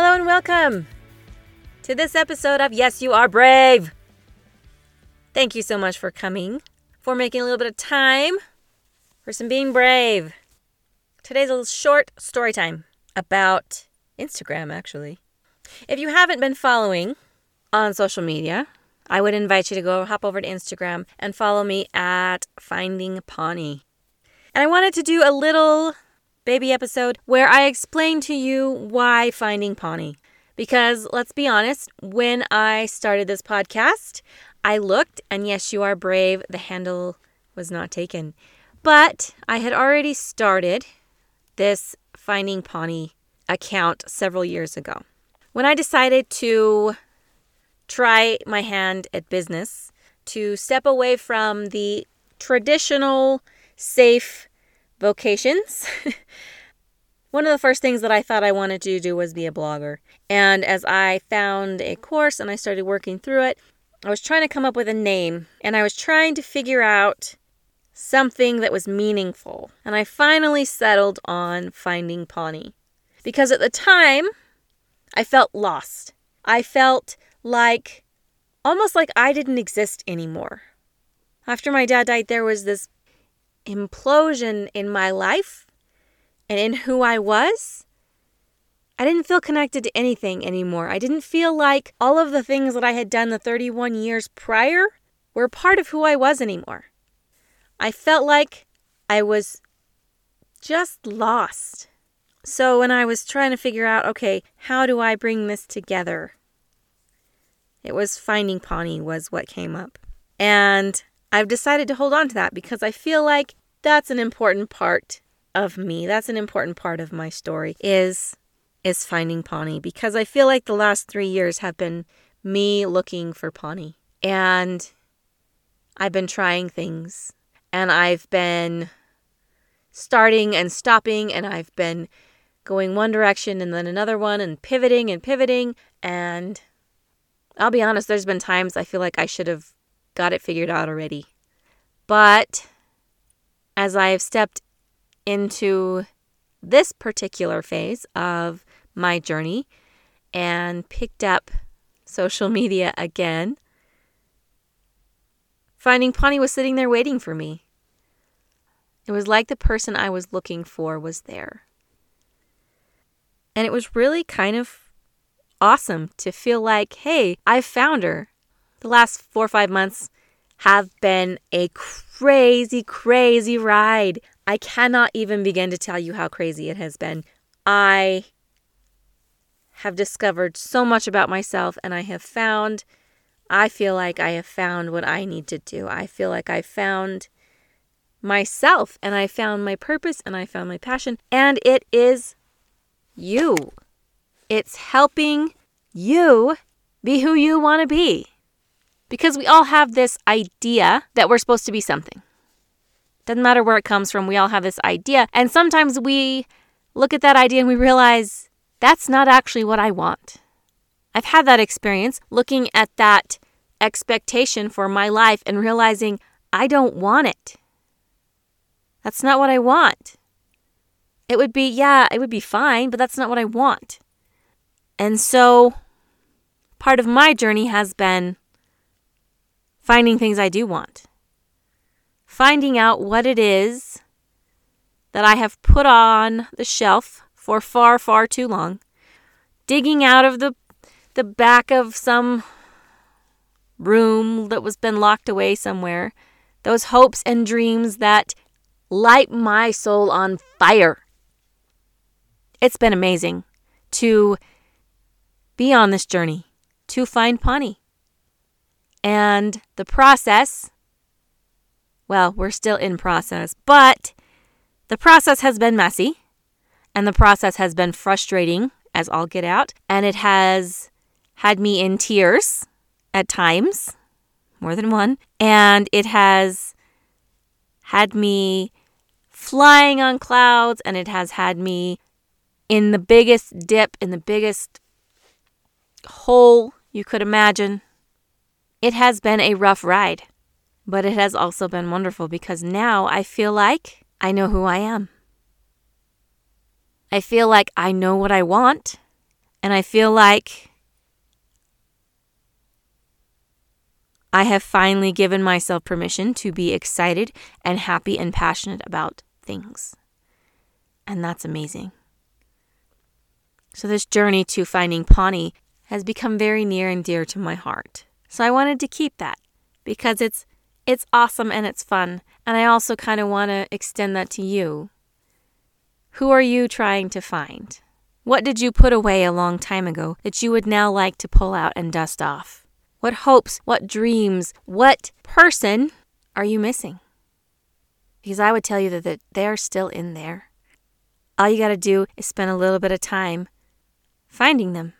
Hello and welcome to this episode of Yes, You Are Brave. Thank you so much for coming, for making a little bit of time for some being brave. Today's a little short story time about Instagram, actually. If you haven't been following on social media, I would invite you to go hop over to Instagram and follow me at Finding Pawnee. And I wanted to do a little baby episode where I explain to you why finding Pawnee. Because let's be honest, when I started this podcast, I looked and yes, you are brave, the handle was not taken. But I had already started this Finding Pawnee account several years ago. When I decided to try my hand at business, to step away from the traditional safe vocations. One of the first things that I thought I wanted to do was be a blogger. And as I found a course and I started working through it, I was trying to come up with a name and I was trying to figure out something that was meaningful. And I finally settled on finding Pawnee. Because at the time, I felt lost. I felt like almost like I didn't exist anymore. After my dad died, there was this implosion in my life and in who I was, I didn't feel connected to anything anymore. I didn't feel like all of the things that I had done the 31 years prior were part of who I was anymore. I felt like I was just lost. So when I was trying to figure out, okay, how do I bring this together? It was finding Pawnee was what came up. And I've decided to hold on to that because I feel like that's an important part of me. That's an important part of my story is is finding Pawnee because I feel like the last 3 years have been me looking for Pawnee. And I've been trying things and I've been starting and stopping and I've been going one direction and then another one and pivoting and pivoting and I'll be honest there's been times I feel like I should have got it figured out already. But as I have stepped into this particular phase of my journey and picked up social media again, finding Pawnee was sitting there waiting for me. It was like the person I was looking for was there. And it was really kind of awesome to feel like, hey, I found her. The last four or five months have been a crazy, crazy ride. I cannot even begin to tell you how crazy it has been. I have discovered so much about myself and I have found, I feel like I have found what I need to do. I feel like I found myself and I found my purpose and I found my passion. And it is you. It's helping you be who you want to be. Because we all have this idea that we're supposed to be something. Doesn't matter where it comes from, we all have this idea. And sometimes we look at that idea and we realize that's not actually what I want. I've had that experience looking at that expectation for my life and realizing I don't want it. That's not what I want. It would be, yeah, it would be fine, but that's not what I want. And so part of my journey has been finding things I do want, finding out what it is that I have put on the shelf for far, far too long, digging out of the, the back of some room that was been locked away somewhere, those hopes and dreams that light my soul on fire. It's been amazing to be on this journey to find Pawnee. And the process, well, we're still in process, but the process has been messy and the process has been frustrating as all get out. And it has had me in tears at times, more than one. And it has had me flying on clouds and it has had me in the biggest dip, in the biggest hole you could imagine. It has been a rough ride, but it has also been wonderful because now I feel like I know who I am. I feel like I know what I want, and I feel like I have finally given myself permission to be excited and happy and passionate about things. And that's amazing. So, this journey to finding Pawnee has become very near and dear to my heart. So, I wanted to keep that because it's it's awesome and it's fun. And I also kind of want to extend that to you. Who are you trying to find? What did you put away a long time ago that you would now like to pull out and dust off? What hopes, what dreams, what person are you missing? Because I would tell you that, that they are still in there. All you got to do is spend a little bit of time finding them.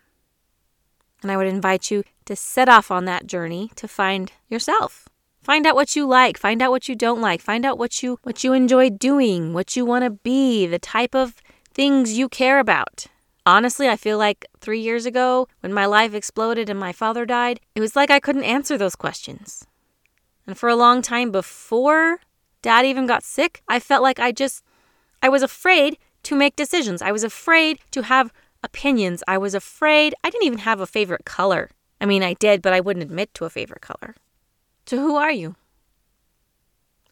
And I would invite you to set off on that journey to find yourself. Find out what you like, find out what you don't like, find out what you what you enjoy doing, what you want to be, the type of things you care about. Honestly, I feel like 3 years ago when my life exploded and my father died, it was like I couldn't answer those questions. And for a long time before dad even got sick, I felt like I just I was afraid to make decisions. I was afraid to have opinions. I was afraid. I didn't even have a favorite color. I mean, I did, but I wouldn't admit to a favorite color. So, who are you?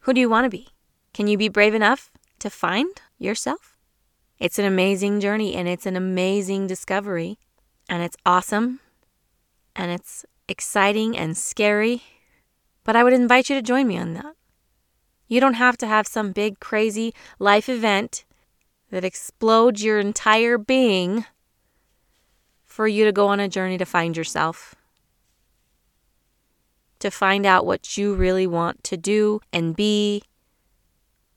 Who do you want to be? Can you be brave enough to find yourself? It's an amazing journey and it's an amazing discovery. And it's awesome and it's exciting and scary. But I would invite you to join me on that. You don't have to have some big, crazy life event that explodes your entire being for you to go on a journey to find yourself. To find out what you really want to do and be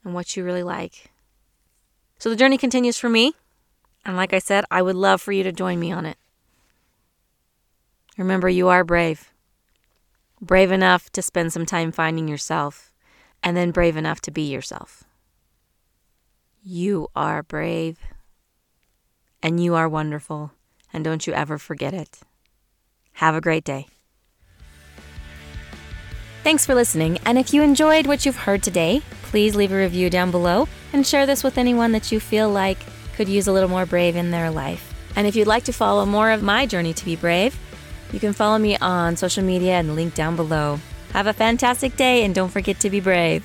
and what you really like. So the journey continues for me. And like I said, I would love for you to join me on it. Remember, you are brave. Brave enough to spend some time finding yourself, and then brave enough to be yourself. You are brave, and you are wonderful, and don't you ever forget it. Have a great day. Thanks for listening, and if you enjoyed what you've heard today, please leave a review down below and share this with anyone that you feel like could use a little more brave in their life. And if you'd like to follow more of my journey to be brave, you can follow me on social media and link down below. Have a fantastic day and don't forget to be brave.